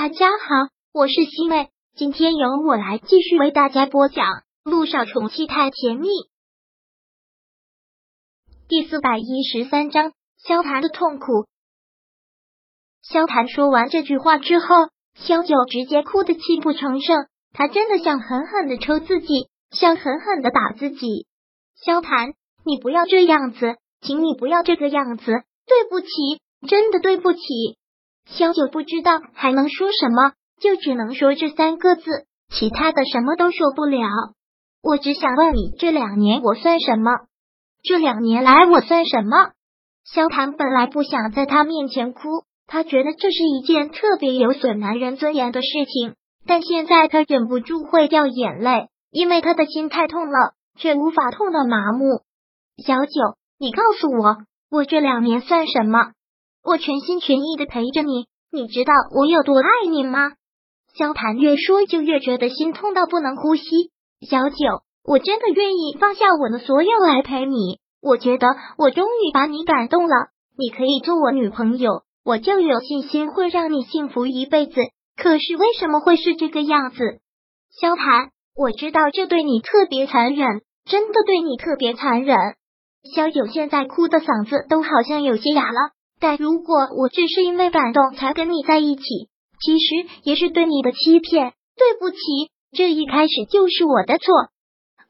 大家好，我是西妹，今天由我来继续为大家播讲《路上宠妻太甜蜜》第四百一十三章：萧谈的痛苦。萧谈说完这句话之后，萧九直接哭得泣不成声，他真的想狠狠的抽自己，想狠狠的打自己。萧谈，你不要这样子，请你不要这个样子，对不起，真的对不起。萧九不知道还能说什么，就只能说这三个字，其他的什么都说不了。我只想问你，这两年我算什么？这两年来我算什么？萧谈本来不想在他面前哭，他觉得这是一件特别有损男人尊严的事情，但现在他忍不住会掉眼泪，因为他的心太痛了，却无法痛到麻木。小九，你告诉我，我这两年算什么？我全心全意的陪着你，你知道我有多爱你吗？萧谈越说就越觉得心痛到不能呼吸。小九，我真的愿意放下我的所有来陪你。我觉得我终于把你感动了，你可以做我女朋友，我就有信心会让你幸福一辈子。可是为什么会是这个样子？萧谈，我知道这对你特别残忍，真的对你特别残忍。萧九现在哭的嗓子都好像有些哑了。但如果我只是因为感动才跟你在一起，其实也是对你的欺骗。对不起，这一开始就是我的错。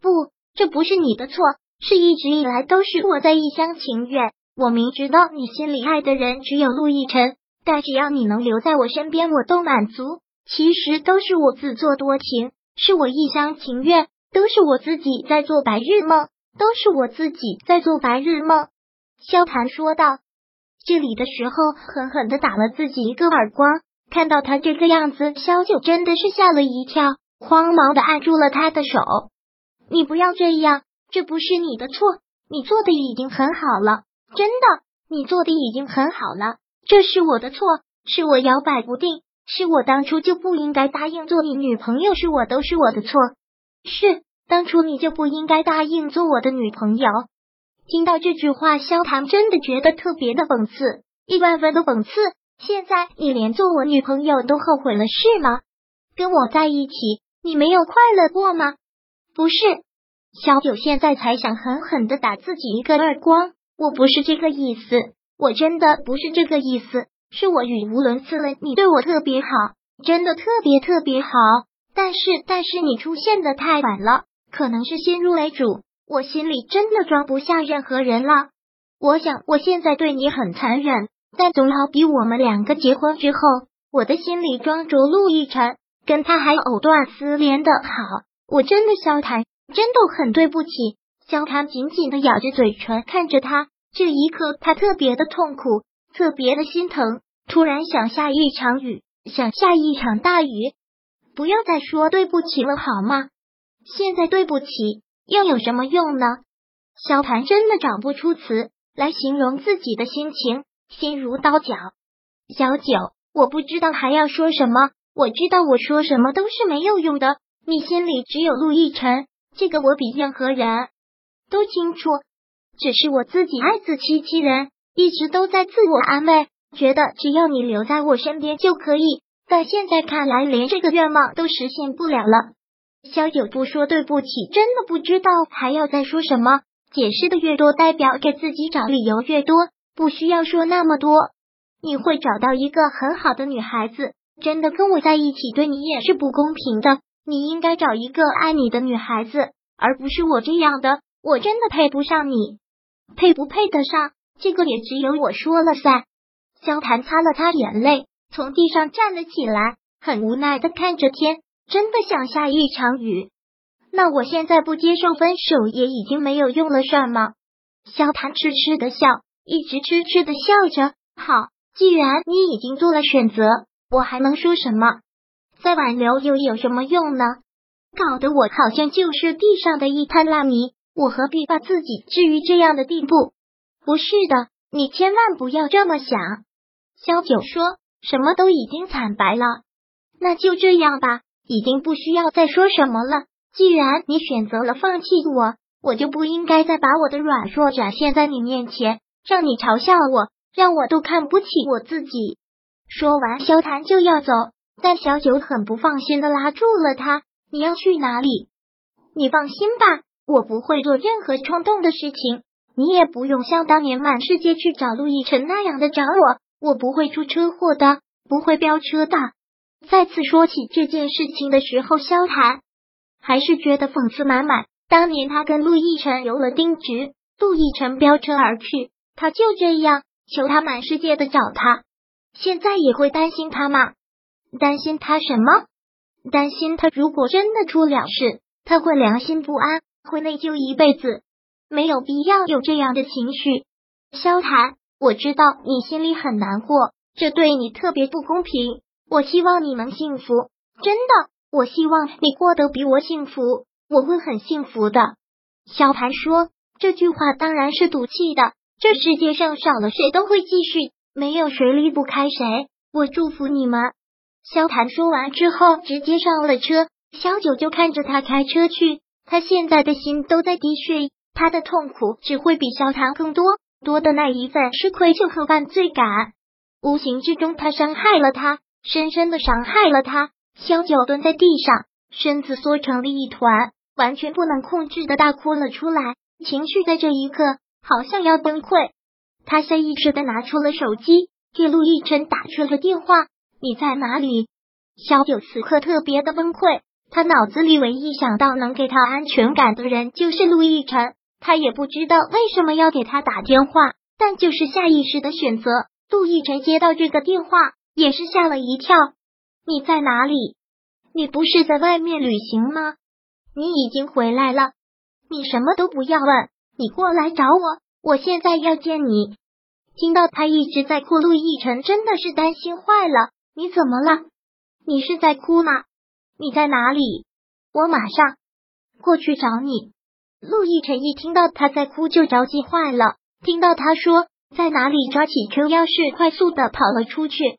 不，这不是你的错，是一直以来都是我在一厢情愿。我明知道你心里爱的人只有陆亦辰，但只要你能留在我身边，我都满足。其实都是我自作多情，是我一厢情愿，都是我自己在做白日梦，都是我自己在做白日梦。萧谈说道。这里的时候，狠狠的打了自己一个耳光。看到他这个样子，萧九真的是吓了一跳，慌忙的按住了他的手。你不要这样，这不是你的错，你做的已经很好了，真的，你做的已经很好了。这是我的错，是我摇摆不定，是我当初就不应该答应做你女朋友，是我都是我的错。是当初你就不应该答应做我的女朋友。听到这句话，萧谈真的觉得特别的讽刺，一万分的讽刺。现在你连做我女朋友都后悔了是吗？跟我在一起，你没有快乐过吗？不是，小九现在才想狠狠的打自己一个耳光。我不是这个意思，我真的不是这个意思，是我语无伦次了。你对我特别好，真的特别特别好。但是，但是你出现的太晚了，可能是先入为主。我心里真的装不下任何人了。我想我现在对你很残忍，但总好比我们两个结婚之后，我的心里装着陆亦辰，跟他还藕断丝连的好。我真的萧谈，真的很对不起。萧谈紧紧的咬着嘴唇，看着他。这一刻，他特别的痛苦，特别的心疼。突然想下一场雨，想下一场大雨。不要再说对不起了，好吗？现在对不起。又有什么用呢？萧谈真的找不出词来形容自己的心情，心如刀绞。小九，我不知道还要说什么，我知道我说什么都是没有用的。你心里只有陆亦辰，这个我比任何人都清楚。只是我自己爱自欺欺人，一直都在自我安慰，觉得只要你留在我身边就可以。但现在看来，连这个愿望都实现不了了。萧九不说对不起，真的不知道还要再说什么。解释的越多，代表给自己找理由越多，不需要说那么多。你会找到一个很好的女孩子，真的跟我在一起，对你也是不公平的。你应该找一个爱你的女孩子，而不是我这样的。我真的配不上你，配不配得上，这个也只有我说了算。萧谈擦了擦眼泪，从地上站了起来，很无奈的看着天。真的想下一场雨，那我现在不接受分手也已经没有用了，算吗？萧谈痴痴的笑，一直痴痴的笑着。好，既然你已经做了选择，我还能说什么？再挽留又有什么用呢？搞得我好像就是地上的一滩烂泥，我何必把自己置于这样的地步？不是的，你千万不要这么想。萧九说，什么都已经惨白了，那就这样吧。已经不需要再说什么了。既然你选择了放弃我，我就不应该再把我的软弱展现在你面前，让你嘲笑我，让我都看不起我自己。说完，萧谈就要走，但小九很不放心的拉住了他：“你要去哪里？你放心吧，我不会做任何冲动的事情。你也不用像当年满世界去找陆亦辰那样的找我，我不会出车祸的，不会飙车的。”再次说起这件事情的时候，萧谈还是觉得讽刺满满。当年他跟陆亦辰有了丁局，陆亦辰飙车而去，他就这样求他满世界的找他。现在也会担心他吗？担心他什么？担心他如果真的出了事，他会良心不安，会内疚一辈子。没有必要有这样的情绪。萧谈，我知道你心里很难过，这对你特别不公平。我希望你能幸福，真的，我希望你过得比我幸福，我会很幸福的。萧谭说这句话当然是赌气的。这世界上少了谁都会继续，没有谁离不开谁。我祝福你们。萧谭说完之后，直接上了车。萧九就看着他开车去，他现在的心都在滴血，他的痛苦只会比萧谭更多，多的那一份是愧疚和犯罪感。无形之中，他伤害了他，深深的伤害了他。萧九蹲在地上，身子缩成了一团，完全不能控制的大哭了出来，情绪在这一刻好像要崩溃。他下意识的拿出了手机，给陆亦辰打去了电话。你在哪里？萧九此刻特别的崩溃，他脑子里唯一想到能给他安全感的人就是陆亦辰，他也不知道为什么要给他打电话，但就是下意识的选择。陆亦辰接到这个电话也是吓了一跳。你在哪里？你不是在外面旅行吗？你已经回来了。你什么都不要问，你过来找我，我现在要见你。听到他一直在哭，陆亦辰真的是担心坏了。你怎么了？你是在哭吗？你在哪里？我马上过去找你。陆亦辰一听到他在哭，就着急坏了。听到他说在哪里，抓起 Q 钥匙，快速的跑了出去。